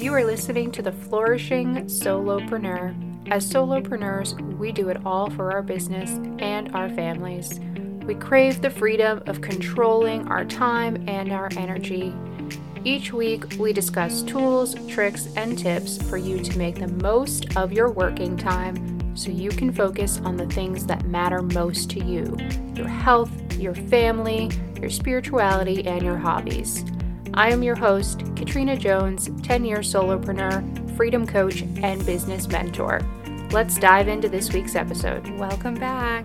You are listening to the Flourishing Solopreneur. As solopreneurs, we do it all for our business and our families. We crave the freedom of controlling our time and our energy. Each week, we discuss tools, tricks, and tips for you to make the most of your working time so you can focus on the things that matter most to you your health, your family, your spirituality, and your hobbies. I am your host, Kittrina Jones, 10 year solopreneur, freedom coach, and business mentor. Let's dive into this week's episode. Welcome back.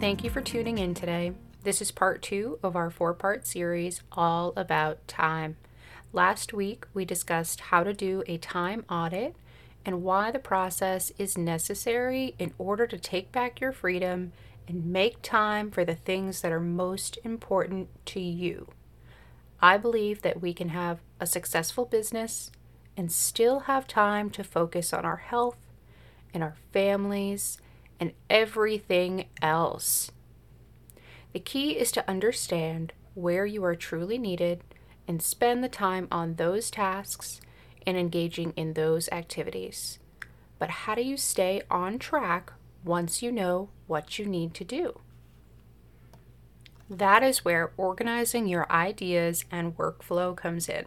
Thank you for tuning in today. This is part two of our four part series all about time. Last week, we discussed how to do a time audit and why the process is necessary in order to take back your freedom and make time for the things that are most important to you. I believe that we can have a successful business and still have time to focus on our health and our families and everything else. The key is to understand where you are truly needed and spend the time on those tasks and engaging in those activities. But how do you stay on track once you know what you need to do? That is where organizing your ideas and workflow comes in.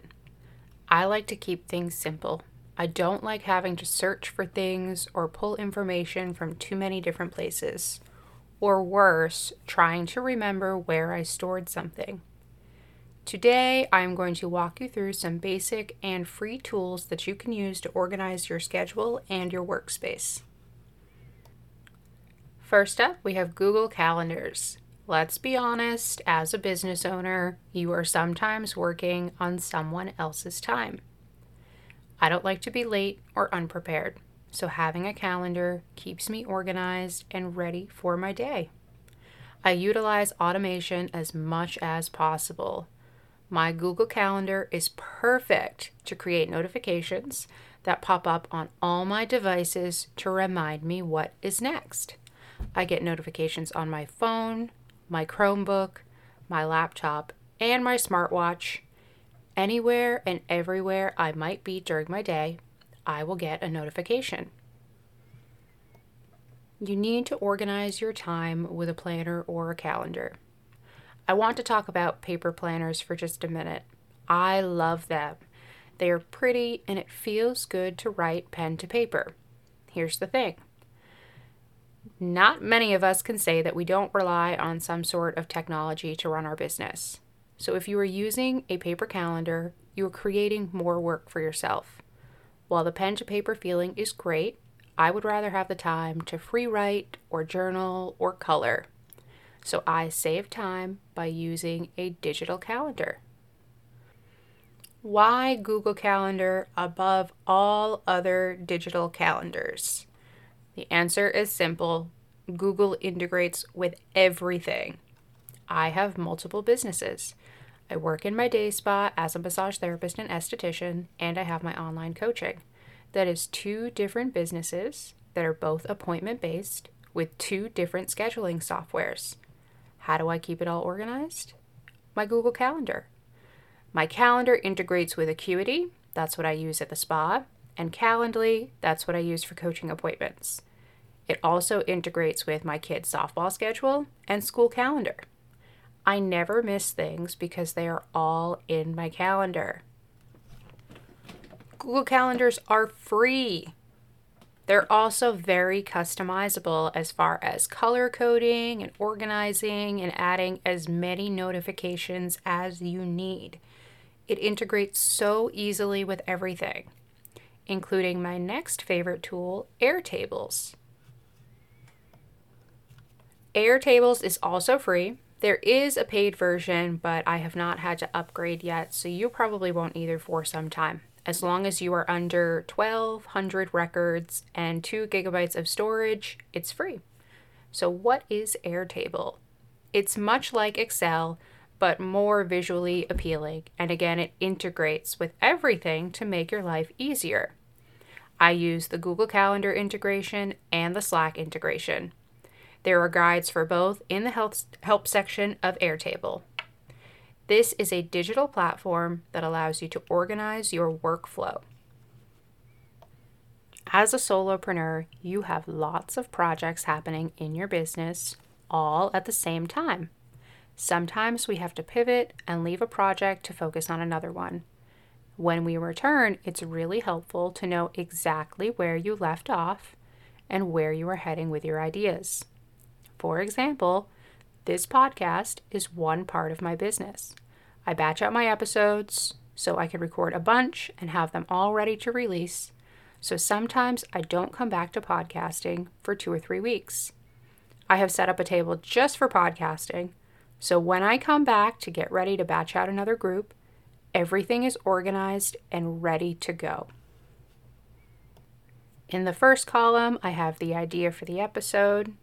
I like to keep things simple. I don't like having to search for things or pull information from too many different places. Or worse, trying to remember where I stored something. Today, I'm going to walk you through some basic and free tools that you can use to organize your schedule and your workspace. First up, we have Google Calendars. Let's be honest, as a business owner, you are sometimes working on someone else's time. I don't like to be late or unprepared, so having a calendar keeps me organized and ready for my day. I utilize automation as much as possible. My Google Calendar is perfect to create notifications that pop up on all my devices to remind me what is next. I get notifications on my phone, my Chromebook, my laptop, and my smartwatch. Anywhere and everywhere I might be during my day, I will get a notification. You need to organize your time with a planner or a calendar. I want to talk about paper planners for just a minute. I love them. They are pretty and it feels good to write pen to paper. Here's the thing not many of us can say that we don't rely on some sort of technology to run our business. So if you are using a paper calendar, you are creating more work for yourself. While the pen to paper feeling is great, I would rather have the time to free write or journal or color. So I save time by using a digital calendar. Why Google Calendar above all other digital calendars? The answer is simple Google integrates with everything. I have multiple businesses. I work in my day spa as a massage therapist and esthetician, and I have my online coaching. That is two different businesses that are both appointment based with two different scheduling softwares. How do I keep it all organized? My Google Calendar. My calendar integrates with Acuity, that's what I use at the spa, and Calendly, that's what I use for coaching appointments. It also integrates with my kids' softball schedule and school calendar. I never miss things because they are all in my calendar. Google Calendars are free. They're also very customizable as far as color coding and organizing and adding as many notifications as you need. It integrates so easily with everything, including my next favorite tool, Airtables. Airtables is also free. There is a paid version, but I have not had to upgrade yet, so you probably won't either for some time. As long as you are under 1200 records and 2 gigabytes of storage, it's free. So, what is Airtable? It's much like Excel, but more visually appealing, and again, it integrates with everything to make your life easier. I use the Google Calendar integration and the Slack integration. There are guides for both in the help, help section of Airtable. This is a digital platform that allows you to organize your workflow. As a solopreneur, you have lots of projects happening in your business all at the same time. Sometimes we have to pivot and leave a project to focus on another one. When we return, it's really helpful to know exactly where you left off and where you are heading with your ideas. For example, this podcast is one part of my business. I batch out my episodes so I can record a bunch and have them all ready to release. So sometimes I don't come back to podcasting for two or three weeks. I have set up a table just for podcasting so when I come back to get ready to batch out another group, everything is organized and ready to go. In the first column, I have the idea for the episode.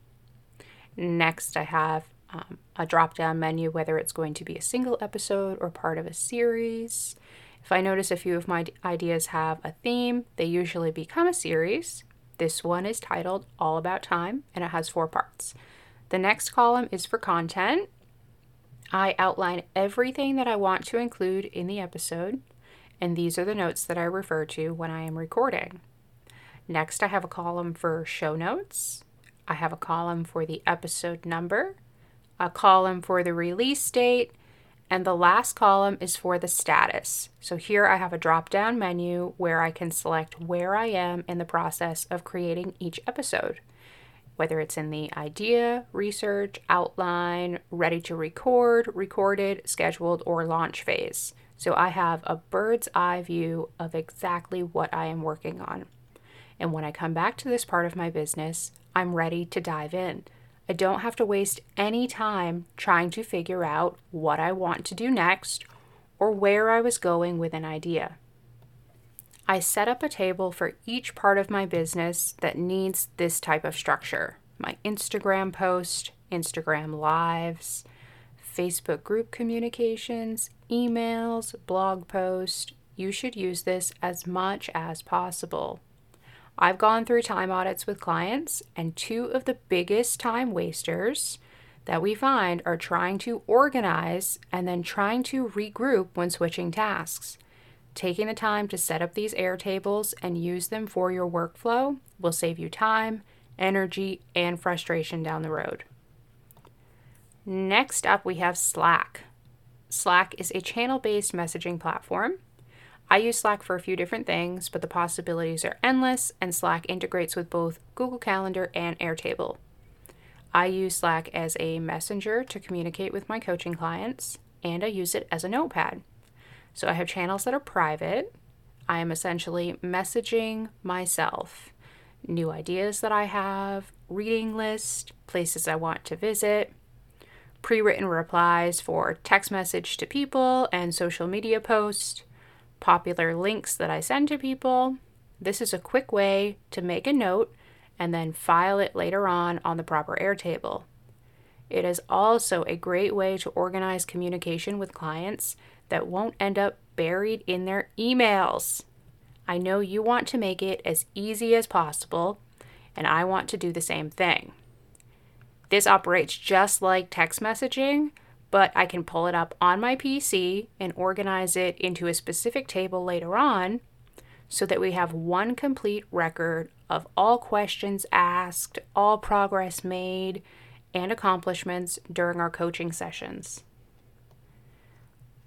Next, I have um, a drop down menu, whether it's going to be a single episode or part of a series. If I notice a few of my ideas have a theme, they usually become a series. This one is titled All About Time and it has four parts. The next column is for content. I outline everything that I want to include in the episode, and these are the notes that I refer to when I am recording. Next, I have a column for show notes. I have a column for the episode number, a column for the release date, and the last column is for the status. So here I have a drop down menu where I can select where I am in the process of creating each episode whether it's in the idea, research, outline, ready to record, recorded, scheduled, or launch phase. So I have a bird's eye view of exactly what I am working on. And when I come back to this part of my business, I'm ready to dive in. I don't have to waste any time trying to figure out what I want to do next or where I was going with an idea. I set up a table for each part of my business that needs this type of structure my Instagram post, Instagram lives, Facebook group communications, emails, blog posts. You should use this as much as possible. I've gone through time audits with clients, and two of the biggest time wasters that we find are trying to organize and then trying to regroup when switching tasks. Taking the time to set up these Airtables and use them for your workflow will save you time, energy, and frustration down the road. Next up, we have Slack. Slack is a channel based messaging platform. I use Slack for a few different things, but the possibilities are endless, and Slack integrates with both Google Calendar and Airtable. I use Slack as a messenger to communicate with my coaching clients, and I use it as a notepad. So I have channels that are private. I am essentially messaging myself new ideas that I have, reading list, places I want to visit, pre written replies for text message to people and social media posts, popular links that I send to people. This is a quick way to make a note and then file it later on on the proper Airtable. It is also a great way to organize communication with clients that won't end up buried in their emails. I know you want to make it as easy as possible, and I want to do the same thing. This operates just like text messaging, but I can pull it up on my PC and organize it into a specific table later on so that we have one complete record of all questions asked, all progress made, and accomplishments during our coaching sessions.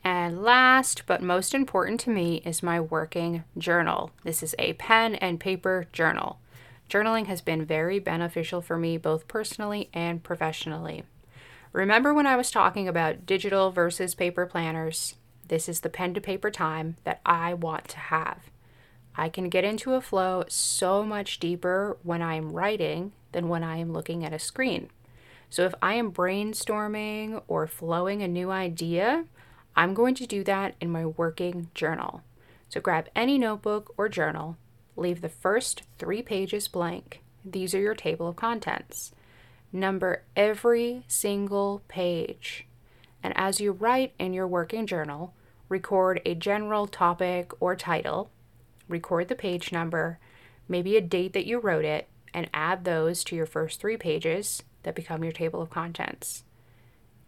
And last but most important to me is my working journal. This is a pen and paper journal. Journaling has been very beneficial for me both personally and professionally. Remember when I was talking about digital versus paper planners? This is the pen to paper time that I want to have. I can get into a flow so much deeper when I am writing than when I am looking at a screen. So if I am brainstorming or flowing a new idea, I'm going to do that in my working journal. So grab any notebook or journal, leave the first three pages blank. These are your table of contents. Number every single page. And as you write in your working journal, record a general topic or title, record the page number, maybe a date that you wrote it, and add those to your first three pages that become your table of contents.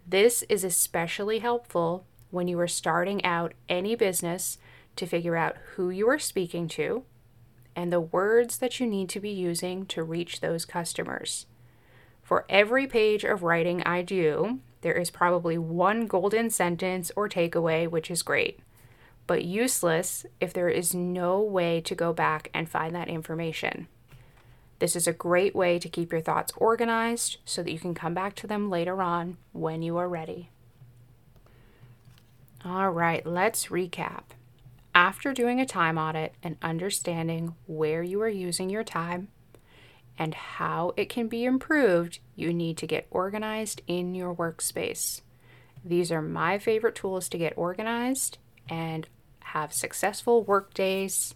This is especially helpful when you are starting out any business to figure out who you are speaking to and the words that you need to be using to reach those customers. For every page of writing I do, there is probably one golden sentence or takeaway, which is great, but useless if there is no way to go back and find that information. This is a great way to keep your thoughts organized so that you can come back to them later on when you are ready. All right, let's recap. After doing a time audit and understanding where you are using your time and how it can be improved, you need to get organized in your workspace. These are my favorite tools to get organized and have successful work days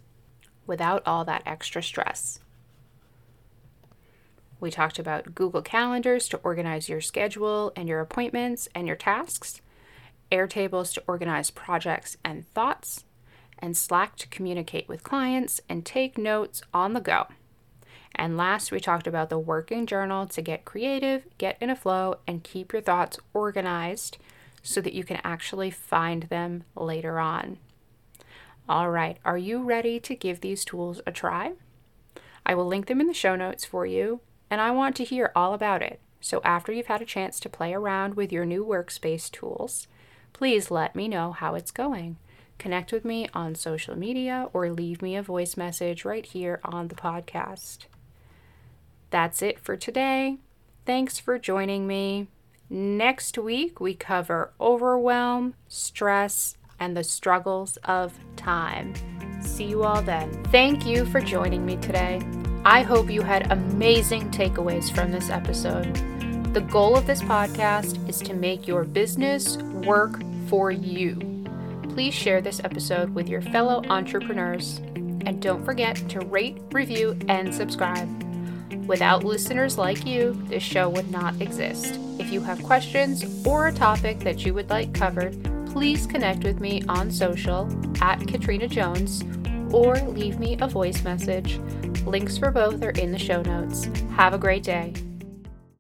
without all that extra stress. We talked about Google Calendars to organize your schedule and your appointments and your tasks, Airtables to organize projects and thoughts, and Slack to communicate with clients and take notes on the go. And last, we talked about the working journal to get creative, get in a flow, and keep your thoughts organized so that you can actually find them later on. All right, are you ready to give these tools a try? I will link them in the show notes for you, and I want to hear all about it. So, after you've had a chance to play around with your new workspace tools, please let me know how it's going. Connect with me on social media or leave me a voice message right here on the podcast. That's it for today. Thanks for joining me. Next week, we cover overwhelm, stress, and the struggles of time. See you all then. Thank you for joining me today. I hope you had amazing takeaways from this episode. The goal of this podcast is to make your business work for you. Please share this episode with your fellow entrepreneurs. And don't forget to rate, review, and subscribe. Without listeners like you, this show would not exist. If you have questions or a topic that you would like covered, please connect with me on social at Kittrina Jones or leave me a voice message Links for both are in the show notes. Have a great day.